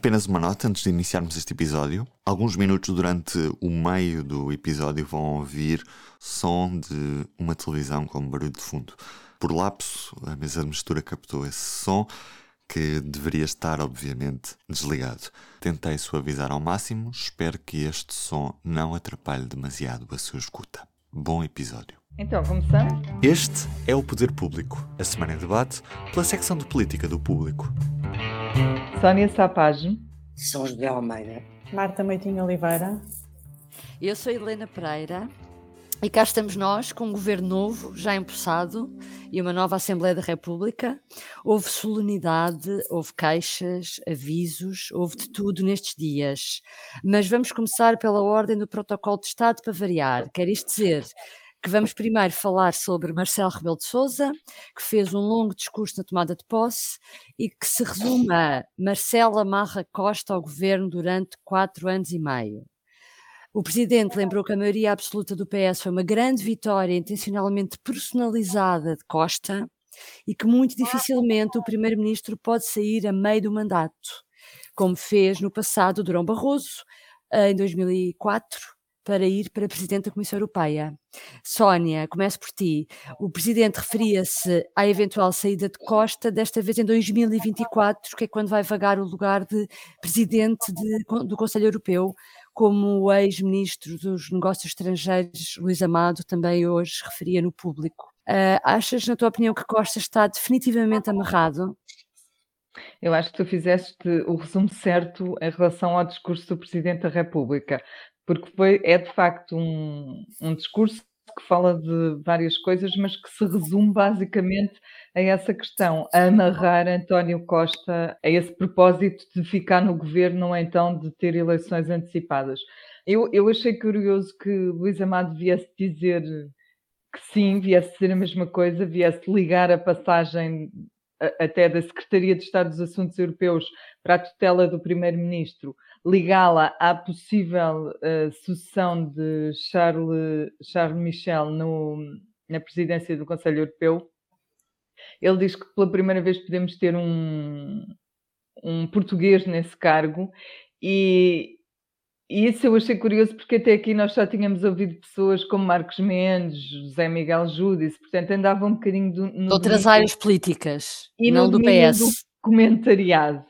Apenas uma nota antes de iniciarmos este episódio. Alguns minutos durante o meio do episódio vão ouvir som de uma televisão com barulho de fundo. Por lapso, a mesa de mistura captou esse som que deveria estar, obviamente, desligado. Tentei suavizar ao máximo, espero que este som não atrapalhe demasiado a sua escuta. Bom episódio. Então, começamos? Este é o Poder Público, a semana em debate pela secção de política do público. Sónia Sapage. São José Almeida. Marta Meitinho Oliveira. Eu sou Helena Pereira e cá estamos nós com um governo novo, já empossado, e uma nova Assembleia da República. Houve solenidade, houve queixas, avisos, houve de tudo nestes dias. Mas vamos começar pela ordem do protocolo de Estado para variar. Quer isto dizer que vamos primeiro falar sobre Marcelo Rebelo de Sousa, que fez um longo discurso na tomada de posse e que se resume a Marcelo amarra Costa ao governo durante quatro anos e meio. O presidente lembrou que a maioria absoluta do PS foi uma grande vitória intencionalmente personalizada de Costa e que muito dificilmente o primeiro-ministro pode sair a meio do mandato, como fez no passado Durão Barroso, em 2004, para ir para presidente da Comissão Europeia. Sónia, começo por ti. O presidente referia-se à eventual saída de Costa, desta vez em 2024, que é quando vai vagar o lugar de presidente de, do Conselho Europeu como o ex-ministro dos Negócios Estrangeiros, Luís Amado, também hoje referia no público. Uh, achas, na tua opinião, que Costa está definitivamente amarrado? Eu acho que tu fizeste o resumo certo em relação ao discurso do Presidente da República, porque foi, é de facto um, um discurso que fala de várias coisas, mas que se resume basicamente a essa questão, a amarrar António Costa a esse propósito de ficar no governo ou então de ter eleições antecipadas. Eu, eu achei curioso que Luís Amado viesse dizer que sim, viesse dizer a mesma coisa, viesse ligar a passagem até da Secretaria de Estado dos Assuntos Europeus para a tutela do Primeiro-Ministro, ligá-la à possível uh, sucessão de Charles, Charles Michel no, na presidência do Conselho Europeu. Ele diz que pela primeira vez podemos ter um, um português nesse cargo e, e isso eu achei curioso porque até aqui nós só tínhamos ouvido pessoas como Marcos Mendes, José Miguel Júdice, portanto andava um bocadinho do, de outras domínio, áreas políticas e não do PS. Do comentariado.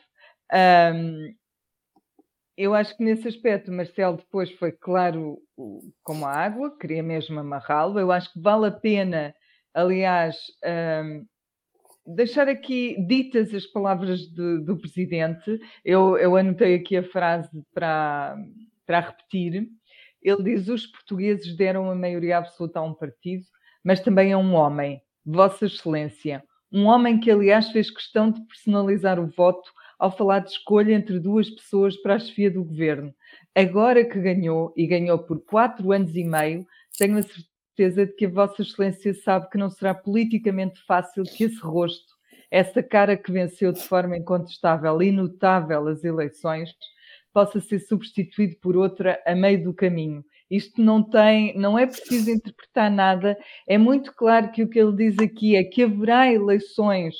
Um, eu acho que nesse aspecto o Marcelo depois foi claro como a água, queria mesmo amarrá-lo. Eu acho que vale a pena, aliás, um, deixar aqui ditas as palavras de, do presidente. Eu, eu, anotei aqui a frase para, para repetir. Ele diz: Os portugueses deram a maioria absoluta a um partido, mas também a um homem, Vossa Excelência. Um homem que, aliás, fez questão de personalizar o voto ao falar de escolha entre duas pessoas para a chefia do governo. Agora que ganhou, e ganhou por quatro anos e meio, tenho a certeza de que a Vossa Excelência sabe que não será politicamente fácil que esse rosto, essa cara que venceu de forma incontestável e notável as eleições, possa ser substituído por outra a meio do caminho. Isto não tem, não é preciso interpretar nada, é muito claro que o que ele diz aqui é que haverá eleições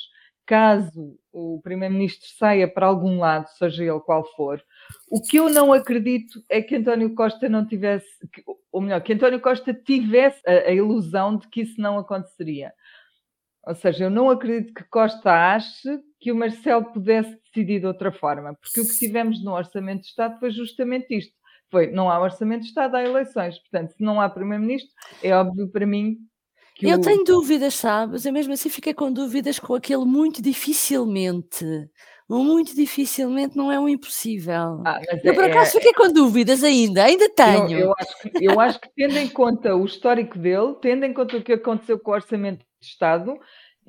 caso o Primeiro-Ministro saia para algum lado, seja ele qual for, o que eu não acredito é que António Costa não tivesse, ou melhor, que António Costa tivesse a, a ilusão de que isso não aconteceria. Ou seja, eu não acredito que Costa ache que o Marcelo pudesse decidir de outra forma, porque o que tivemos no Orçamento de Estado foi justamente isto. Foi, não há Orçamento de Estado, há eleições. Portanto, se não há Primeiro-Ministro, é óbvio para mim eu o... tenho dúvidas, sabes? Eu mesmo assim fiquei com dúvidas com aquele muito dificilmente. Muito dificilmente não é um impossível. Ah, eu, por é, acaso, é... fiquei com dúvidas ainda, ainda tenho. Eu, eu, acho que, eu acho que, tendo em conta o histórico dele, tendo em conta o que aconteceu com o Orçamento de Estado,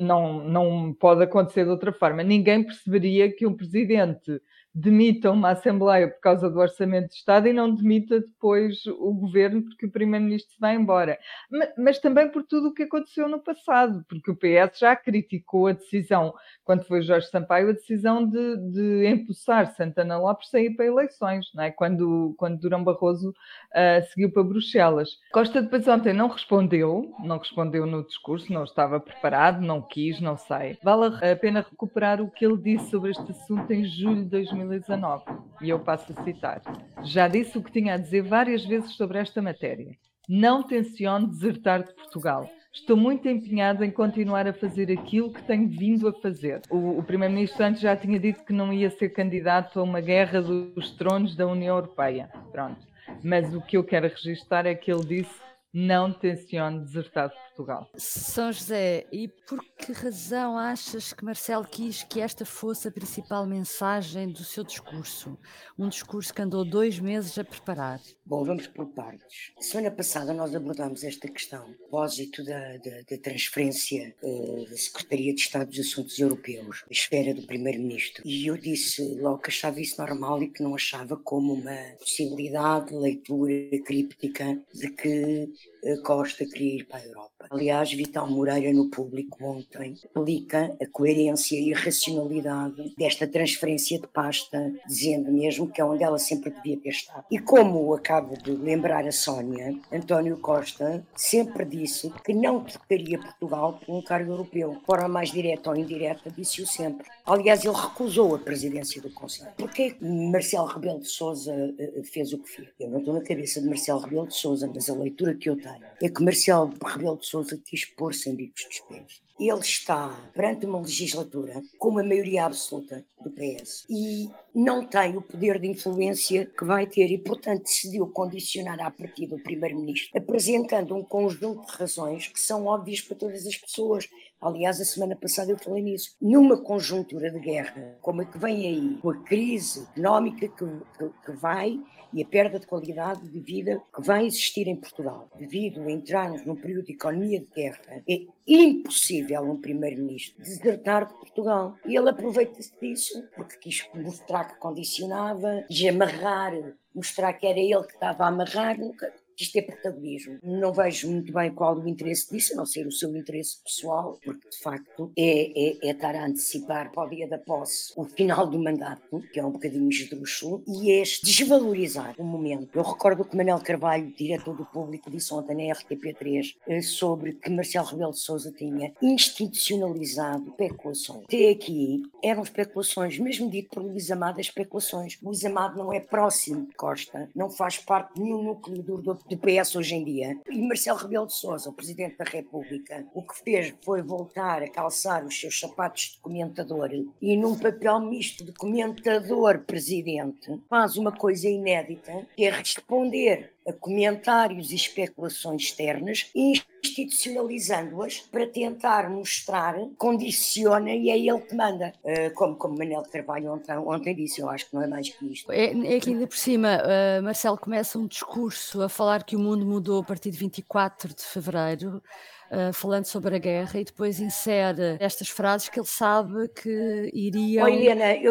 não, não pode acontecer de outra forma. Ninguém perceberia que um presidente demita uma Assembleia por causa do Orçamento de Estado e não demita depois o governo porque o Primeiro-Ministro vai embora. Mas, mas, também por tudo o que aconteceu no passado, porque o PS já criticou a decisão, quando foi Jorge Sampaio, a decisão de, de empossar Santana Lopes sair para eleições, não é? quando, quando Durão Barroso uh, seguiu para Bruxelas. Costa depois ontem não respondeu, não respondeu no discurso, não estava preparado, não quis, não sei. Vale a pena recuperar o que ele disse sobre este assunto em julho de 2020 2019. E eu passo a citar. Já disse o que tinha a dizer várias vezes sobre esta matéria. Não tenciono desertar de Portugal. Estou muito empenhado em continuar a fazer aquilo que tenho vindo a fazer. O, o Primeiro-Ministro antes já tinha dito que não ia ser candidato a uma guerra dos tronos da União Europeia. Pronto. Mas o que eu quero registrar é que ele disse não tenciono desertar de Portugal. São José, e por que razão achas que Marcelo quis que esta fosse a principal mensagem do seu discurso? Um discurso que andou dois meses a preparar. Bom, vamos por partes. Semana passada nós abordámos esta questão, propósito da, da, da transferência uh, da Secretaria de Estado dos Assuntos Europeus, a esfera do Primeiro-Ministro. E eu disse logo que achava isso normal e que não achava como uma possibilidade de leitura críptica de que easier. Costa queria ir para a Europa. Aliás, Vital Moreira, no público ontem, explica a coerência e a racionalidade desta transferência de pasta, dizendo mesmo que é onde ela sempre devia ter estado. E como acabo de lembrar a Sónia, António Costa sempre disse que não trocaria Portugal por um cargo europeu. De forma mais direta ou indireta, disse-o sempre. Aliás, ele recusou a presidência do Conselho. Porquê Marcelo Rebelo de Sousa eh, eh, fez o que fez? Eu não estou na cabeça de Marcelo Rebelo de Sousa, mas a leitura que eu tenho é que Marcelo Rebelo de Sousa quis pôr-se em bicos dos pés. Ele está perante uma legislatura com uma maioria absoluta do PS e não tem o poder de influência que vai ter e, portanto, decidiu condicionar a partir do Primeiro-Ministro, apresentando um conjunto de razões que são óbvias para todas as pessoas. Aliás, a semana passada eu falei nisso. Numa conjuntura de guerra, como a que vem aí, com a crise económica que, que, que vai e a perda de qualidade de vida que vai existir em Portugal, devido a entrarmos num período de economia de guerra, é impossível um primeiro-ministro desertar de Portugal. E ele aproveita-se disso porque quis mostrar que condicionava, quis amarrar, mostrar que era ele que estava a amarrar, quis ter protagonismo. Não vejo muito bem qual o interesse disso, a não ser o seu interesse pessoal, porque de facto é, é, é estar a antecipar para o dia da posse o final do mandato, que é um bocadinho esdrúxulo, e é desvalorizar o momento. Eu recordo que Manel Carvalho, diretor do público, disse ontem na RTP3 eh, sobre que Marcelo Rebelo de Sousa tinha institucionalizado especulações. Até aqui eram especulações, mesmo dito por Luís Amado, especulações. Luís Amado não é próximo de Costa, não faz parte de nenhum núcleo do PS hoje em dia. E Marcelo Rebelo de Sousa, o Presidente da República, o que fez foi voltar a calçar os seus sapatos de comentador e num papel misto de comentador-presidente faz uma coisa inédita, que é responder a comentários e especulações externas, institucionalizando-as para tentar mostrar, condiciona e é ele que manda. Uh, como, como Manel Carvalho ontem, ontem, disse, eu acho que não é mais que isto. É, é que ainda por cima, uh, Marcelo começa um discurso a falar que o mundo mudou a partir de 24 de fevereiro uh, falando sobre a guerra e depois insere estas frases que ele sabe que iriam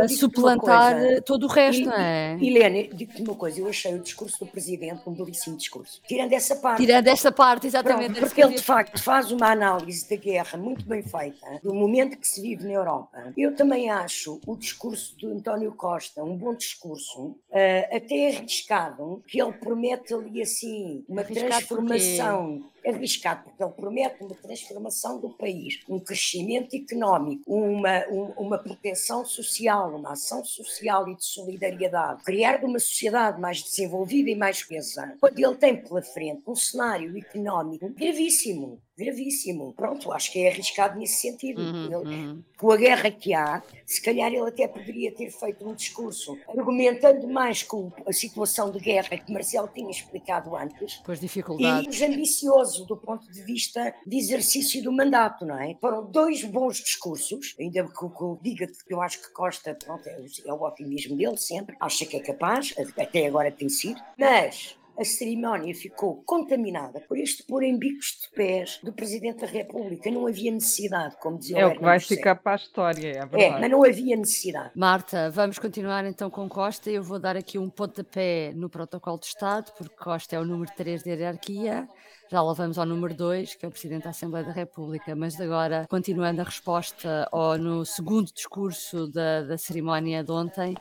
oh, suplantar todo o resto, não é? Helena, digo-te uma coisa, eu achei o discurso do Presidente um belíssimo discurso. Tirando essa parte. Tirando essa parte, exatamente. Pronto, porque ele, de facto, faz uma análise da guerra muito bem feita, do momento que se vive na Europa. Eu também acho o discurso do António Costa um bom discurso, uh, até arriscado, que ele promete ali assim uma arriscado transformação arriscado, porque ele promete uma transformação do país, um crescimento económico, uma, um, uma proteção social, uma ação social e de solidariedade, criar uma sociedade mais desenvolvida e mais coesa. Quando ele tem pela frente um cenário económico gravíssimo, gravíssimo. Pronto, acho que é arriscado nesse sentido. Uhum, ele, uhum. Com a guerra que há, se calhar ele até poderia ter feito um discurso argumentando mais com a situação de guerra que Marcelo tinha explicado antes. Pois dificuldades. E ambicioso do ponto de vista de exercício do mandato, não é? Foram dois bons discursos, ainda que eu diga que eu acho que Costa, pronto, é, é o otimismo dele sempre, acha que é capaz, até agora tem sido, mas a cerimónia ficou contaminada por este pôr em bicos de pés do Presidente da República. Não havia necessidade, como dizia É o que vai ficar para a história, é verdade. É, mas não havia necessidade. Marta, vamos continuar então com Costa. Eu vou dar aqui um pontapé no protocolo de Estado, porque Costa é o número 3 da hierarquia. Já lá vamos ao número 2, que é o Presidente da Assembleia da República, mas agora, continuando a resposta ao, no segundo discurso da, da cerimónia de ontem,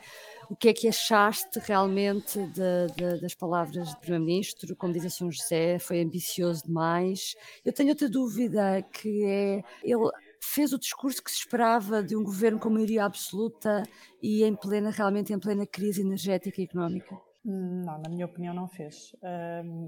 o que é que achaste realmente de, de, das palavras do Primeiro-Ministro? Como diz a São José, foi ambicioso demais. Eu tenho outra dúvida, que é, ele fez o discurso que se esperava de um governo com maioria absoluta e em plena, realmente em plena crise energética e económica? Não, na minha opinião não fez.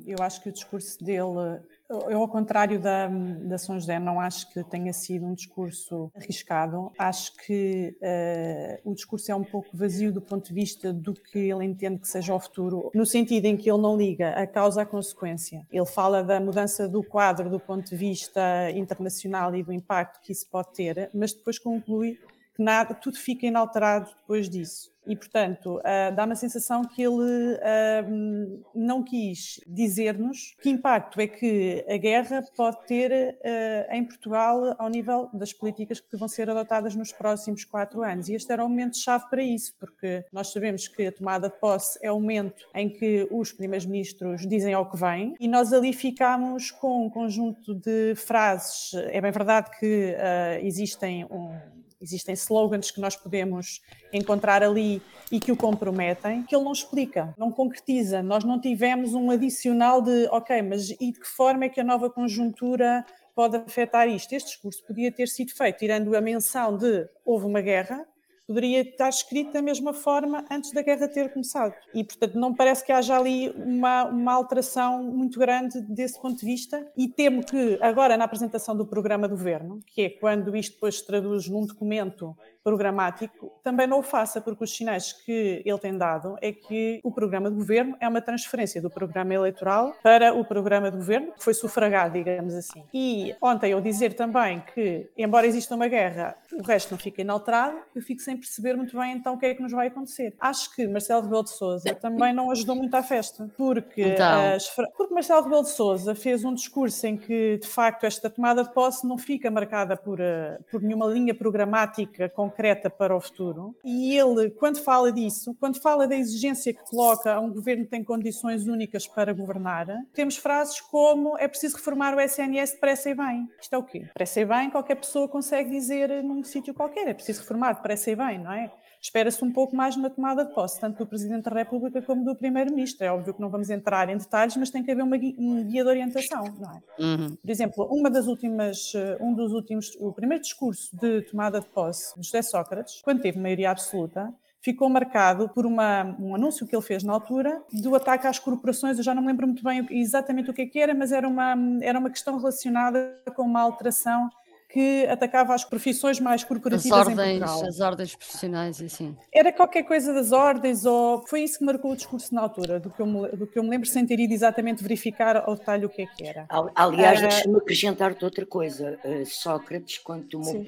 Eu acho que o discurso dele, eu ao contrário da, da São José, não acho que tenha sido um discurso arriscado. Acho que uh, o discurso é um pouco vazio do ponto de vista do que ele entende que seja o futuro, no sentido em que ele não liga a causa à consequência. Ele fala da mudança do quadro do ponto de vista internacional e do impacto que isso pode ter, mas depois conclui que nada, tudo fica inalterado depois disso. E, portanto, uh, dá-me a sensação que ele uh, não quis dizer-nos que impacto é que a guerra pode ter uh, em Portugal ao nível das políticas que vão ser adotadas nos próximos quatro anos. E este era o momento-chave para isso, porque nós sabemos que a tomada de posse é o momento em que os primeiros-ministros dizem ao que vem, e nós ali ficamos com um conjunto de frases. É bem verdade que existem um Existem slogans que nós podemos encontrar ali e que o comprometem, que ele não explica, não concretiza. Nós não tivemos um adicional de, ok, mas e de que forma é que a nova conjuntura pode afetar isto? Este discurso podia ter sido feito tirando a menção de houve uma guerra, poderia estar escrito da mesma forma antes da guerra ter começado. E, portanto, não parece que haja ali uma, uma alteração muito grande desse ponto de vista. E temo que, agora, na apresentação do programa do governo, que é quando isto depois se traduz num documento programático, também não o faça, porque os sinais que ele tem dado é que o programa de governo é uma transferência do programa eleitoral para o programa de governo, que foi sufragado, digamos assim. E ontem eu dizer também que, embora exista uma guerra, o resto não fica inalterado, eu fico sem perceber muito bem então o que é que nos vai acontecer. Acho que Marcelo Rebelo de Sousa também não ajudou muito à festa, porque, então. as, porque Marcelo Rebelo de Sousa fez um discurso em que, de facto, esta tomada de posse não fica marcada por, eh, por nenhuma linha programática com concreta para o futuro. E ele, quando fala disso, quando fala da exigência que coloca a um governo que tem condições únicas para governar, temos frases como é preciso reformar o SNS depressa e bem. Isto é o quê? Depressa e bem, qualquer pessoa consegue dizer num sítio qualquer. É preciso reformar depressa e bem, não é? Espera-se um pouco mais na tomada de posse, tanto do Presidente da República como do Primeiro-Ministro. É óbvio que não vamos entrar em detalhes, mas tem que haver uma guia, um guia de orientação, não é? Uhum. Por exemplo, uma das últimas, eh, um dos últimos, o primeiro discurso de tomada de posse de José Sócrates, quando teve maioria absoluta, ficou marcado por uma, um anúncio que ele fez na altura do ataque às corporações. Eu já não me lembro muito bem exatamente o que, é que era, mas era uma, era uma questão relacionada com uma alteração que atacava as profissões mais corporativas as ordens, em Portugal. As ordens profissionais e assim. Era qualquer coisa das ordens, ou foi isso que marcou o discurso na altura, do que eu me, do que eu me lembro, sem ter ido exatamente verificar ao detalhe o que é que era. Aliás, uh, deixa-me acrescentar-te outra coisa. Uh, Sócrates, quando tomou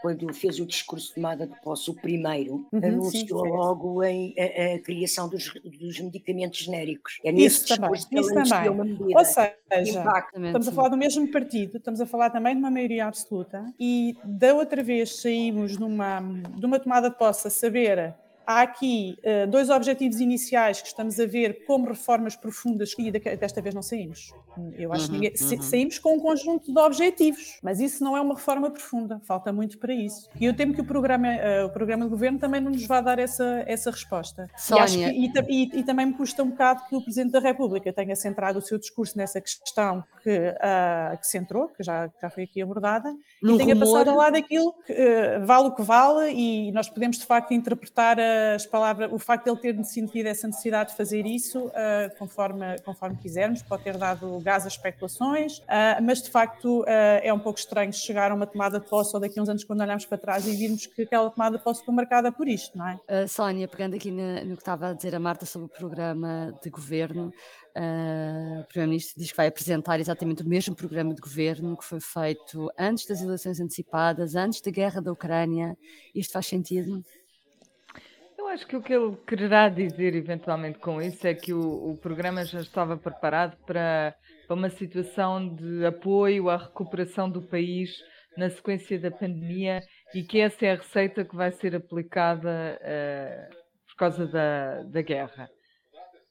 quando fez o discurso de tomada de posse, o primeiro, uhum, anunciou sim, logo em, a, a, criação dos, dos medicamentos genéricos. É nesse isso discurso também, que ele anunciou uma medida. Ou seja, estamos a falar do mesmo partido, estamos a falar também de uma maioria absoluta e da outra vez saímos numa, de uma tomada de posse a saber Há aqui uh, dois objetivos iniciais que estamos a ver como reformas profundas e desta vez não saímos. Eu acho uhum, que ninguém, uhum. saímos com um conjunto de objetivos, mas isso não é uma reforma profunda, falta muito para isso. E eu temo que o programa, uh, o programa de governo também não nos vá dar essa, essa resposta. Sónia. E, que, e, e, e, também me custa um bocado que o Presidente da República tenha centrado o seu discurso nessa questão que, uh, que centrou, que já, já foi aqui abordada, no e tenha rumor... passado ao lado aquilo que vale o que vale e nós podemos de facto interpretar a as palavras, o facto de ele ter sentido essa necessidade de fazer isso, uh, conforme, conforme quisermos, pode ter dado gás a especulações, uh, mas de facto uh, é um pouco estranho chegar a uma tomada de posse ou daqui a uns anos quando olhamos para trás e virmos que aquela tomada de posse foi marcada por isto, não é? Sónia, pegando aqui no, no que estava a dizer a Marta sobre o programa de governo, Uh, o Primeiro-Ministro diz que vai apresentar exatamente o mesmo programa de governo que foi feito antes das eleições antecipadas, antes da guerra da Ucrânia. Isto faz sentido? Acho que o que ele quererá dizer eventualmente com isso é que o, o programa já estava preparado para, para uma situação de apoio à recuperação do país na sequência da pandemia e que essa é a receita que vai ser aplicada uh, por causa da, da guerra.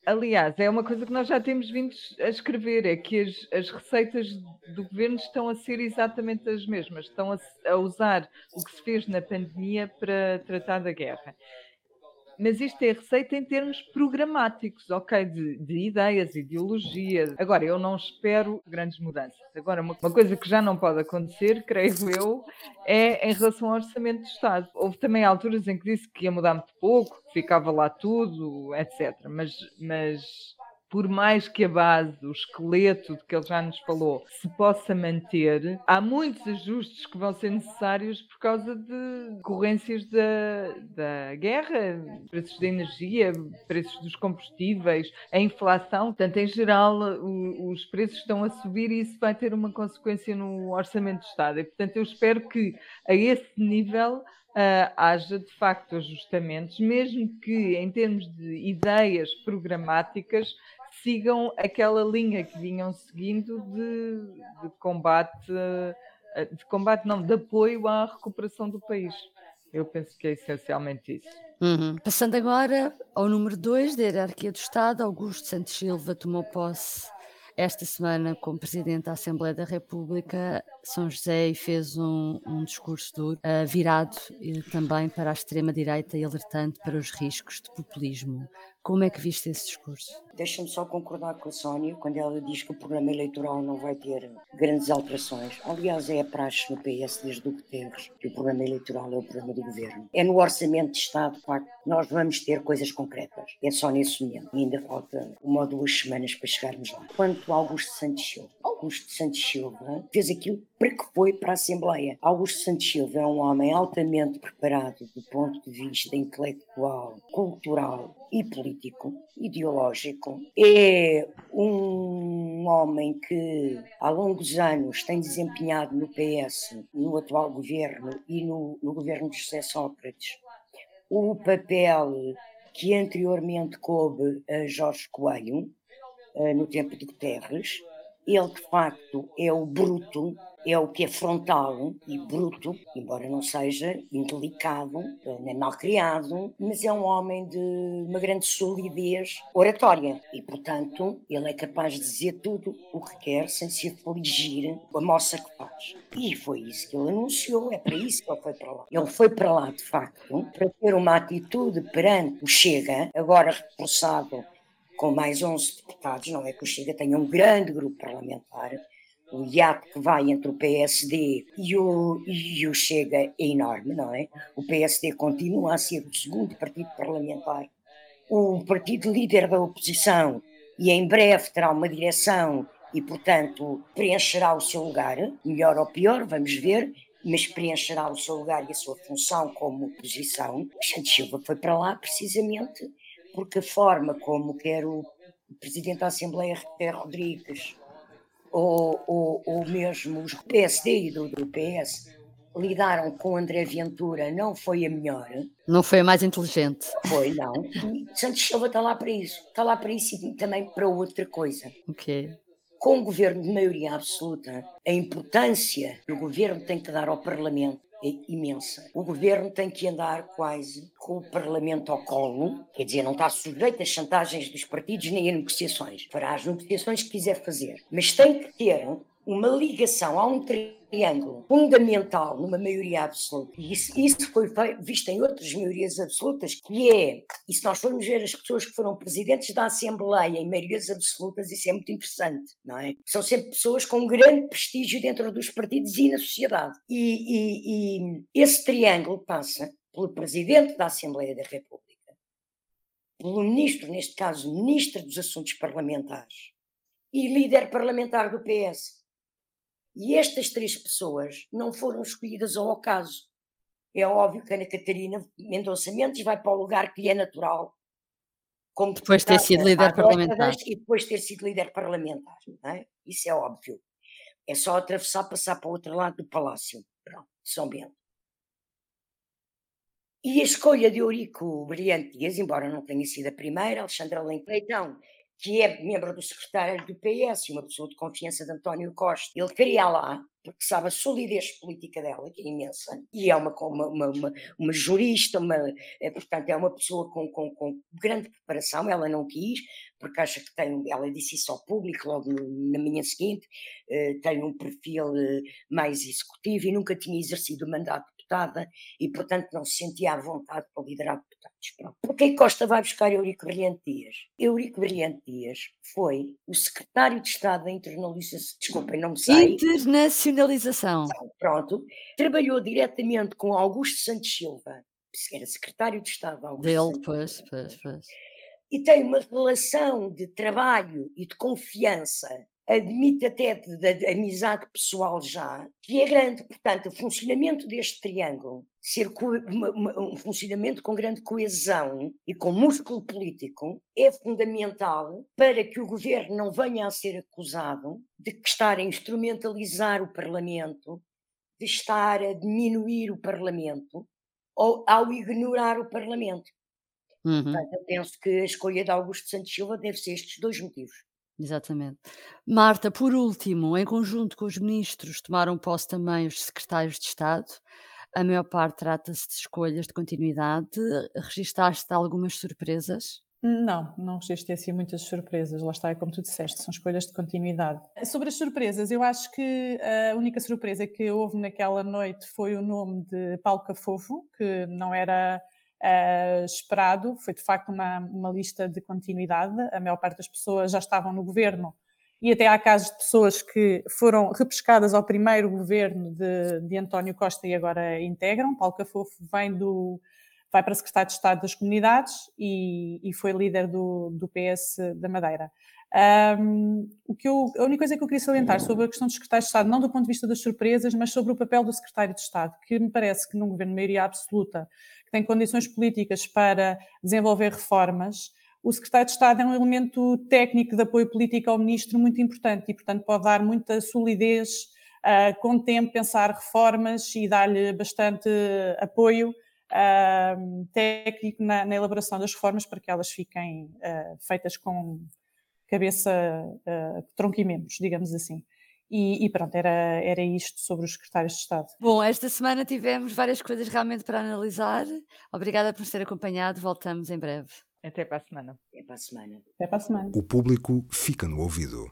Aliás, é uma coisa que nós já temos vindo a escrever, é que as, as receitas do governo estão a ser exatamente as mesmas, estão a, a usar o que se fez na pandemia para tratar da guerra mas isto é receita em termos programáticos, ok? De, de ideias, ideologias. Agora, eu não espero grandes mudanças. Agora, uma, uma, coisa que já não pode acontecer, creio eu, é em relação ao orçamento do Estado. Houve também alturas em que disse que ia mudar muito pouco, que ficava lá tudo, etc. Mas, mas por mais que a base, o esqueleto de que ele já nos falou, se possa manter, há muitos ajustes que vão ser necessários por causa de decorrências da, da guerra, preços da energia, preços dos combustíveis, a inflação. Portanto, em geral, o, os preços estão a subir e isso vai ter uma consequência no orçamento do Estado. E, portanto, eu espero que a esse nível Uh, haja de facto ajustamentos, mesmo que em termos de ideias programáticas sigam aquela linha que vinham seguindo de, de combate, eh, de combate não, de apoio à recuperação do país. Eu penso que é essencialmente isso. Uhum. Passando agora ao número 2 da hierarquia do Estado, Augusto Santos Silva tomou posse esta semana como Presidente da Assembleia da República, São José fez um, um discurso duro, uh, virado uh, também para a extrema-direita e alertando para os riscos de populismo. Como é que viste esse discurso? Deixa-me só concordar com a Sónia quando ela diz que o programa eleitoral não vai ter grandes alterações. Aliás, é a praxe no PS desde o Guterres que o programa eleitoral é o programa do governo. É no orçamento de Estado, de facto, nós vamos ter coisas concretas. É só nesse momento. E ainda falta uma ou duas semanas para chegarmos lá. Quanto ao Augusto Santos Silva. Augusto Santos Silva fez aquilo para que foi para a Assembleia. Augusto Santos Silva é um homem altamente preparado do ponto de vista intelectual, cultural e político, ideológico. É um homem que, ao longo dos anos, tem desempenhado no PS, no atual governo e no, no governo de José Sócrates, o papel que anteriormente coube a Jorge Coelho, eh, no tempo de Guterres. Ele, de facto, é o bruto é o que é frontal e bruto, embora não seja indelicado, nem mal criado, mas é um homem de uma grande solidez oratória e, portanto, ele é capaz de dizer tudo o que quer sem se afligir com a moça que faz. E foi isso que ele anunciou, é para isso que ele foi para lá. Ele foi para lá, de facto, para ter uma atitude perante o Chega, agora reforçado com mais 11 deputados, não é que o Chega tenha um grande grupo parlamentar, o hiato que vai entre o PSD e o, e o Chega é enorme, não é? O PSD continua a ser o segundo partido parlamentar, o partido líder da oposição, e em breve terá uma direção e, portanto, preencherá o seu lugar, melhor ou pior, vamos ver, mas preencherá o seu lugar e a sua função como oposição. Santos Silva foi para lá precisamente porque a forma como quer o Presidente da Assembleia, Reté Rodrigues, ou, ou, ou mesmo os PSD e do, do PS lidaram com André Ventura não foi a melhor. Não foi a mais inteligente. Foi, não. Santos Silva está lá para isso. Está lá para isso e também para outra coisa. Ok. Com o governo de maioria absoluta, a importância que o governo tem que dar ao Parlamento é imensa. O governo tem que andar quase com o Parlamento ao colo, quer dizer, não está sujeito às chantagens dos partidos nem a negociações. Fará as negociações que quiser fazer. Mas tem que ter uma ligação a um triângulo fundamental numa maioria absoluta. E isso, isso foi visto em outras maiorias absolutas, que é, e se nós formos ver as pessoas que foram presidentes da Assembleia em maiorias absolutas, isso é muito interessante, não é? São sempre pessoas com grande prestígio dentro dos partidos e na sociedade. E, e, e esse triângulo passa pelo presidente da Assembleia da República, pelo ministro, neste caso, ministro dos Assuntos Parlamentares, e líder parlamentar do PS. E estas três pessoas não foram escolhidas ao acaso. É óbvio que Ana Catarina Mendonça Mendes vai para o lugar que lhe é natural. Como depois ter sido líder parlamentar. E depois ter sido líder parlamentar. É? Isso é óbvio. É só atravessar, passar para o outro lado do palácio. Pronto, São Bento. E a escolha de Eurico Brilhante Dias, embora não tenha sido a primeira, Alexandra Leitão que é membro do secretário do PS, uma pessoa de confiança de António Costa. Ele queria lá, porque sabe a solidez política dela, que é imensa, e é uma, uma, uma, uma jurista, uma, é, portanto, é uma pessoa com, com, com, grande preparação. Ela não quis, porque acha que tem, ela disse isso ao público logo na manhã seguinte, uh, tem um perfil uh, mais executivo e nunca tinha exercido o mandato deputada e, portanto, não se sentia à vontade para liderar deputados. Pronto. Porquê Costa vai buscar Eurico Brilhante Dias? Eurico Brilhante Dias foi o secretário de Estado da internalização, desculpem, não me sei. Internacionalização. Pronto. Trabalhou diretamente com Augusto Santos Silva, que era secretário de Estado. Augusto Dele, pois, pois, pois. E tem uma relação de trabalho e de confiança admite até de, de, de, amizade pessoal já, que é grande. Portanto, o funcionamento deste triângulo, ser uma, uma, um funcionamento com grande coesão e com músculo político, é fundamental para que o governo não venha a ser acusado de estar a instrumentalizar o Parlamento, de estar a diminuir o Parlamento ou ao ignorar o Parlamento. Uhum. Portanto, eu penso que a escolha de Augusto Santos Silva deve ser estes dois motivos. Exatamente. Marta, por último, em conjunto com os ministros, tomaram posse também os secretários de Estado. A maior parte trata-se de escolhas de continuidade. Registaste algumas surpresas? Não, não registrei assim muitas surpresas. Lá está, é como tu disseste, são escolhas de continuidade. Sobre as surpresas, eu acho que a única surpresa que houve naquela noite foi o nome de Paulo Cafofo, que não era uh, esperado. Foi de facto uma, uma lista de continuidade. A maior parte das pessoas já estavam no governo e até há casos de pessoas que foram repescadas ao primeiro governo de, de António Costa e agora integram. Paulo Cafofo vem do, vai para secretário de Estado das Comunidades e, e foi líder do, do PS da Madeira. Um, o que eu, a única coisa que eu queria salientar sobre a questão do secretário de Estado, não do ponto de vista das surpresas, mas sobre o papel do secretário de Estado, que me parece que num governo de maioria absoluta, que tem condições políticas para desenvolver reformas, o secretário de Estado é um elemento técnico de apoio político ao ministro muito importante e, portanto, pode dar muita solidez, uh, com tempo, pensar reformas e dar-lhe bastante apoio uh, técnico na, na, elaboração das reformas para que elas fiquem uh, feitas com cabeça, uh, tronco e membros, digamos assim. E, e, pronto, era, era isto sobre os secretários de Estado. Bom, esta semana tivemos várias coisas realmente para analisar. Obrigada por nos ter acompanhado. Voltamos em breve. Até para a semana. Até para a semana. Até para a semana. O público fica no ouvido.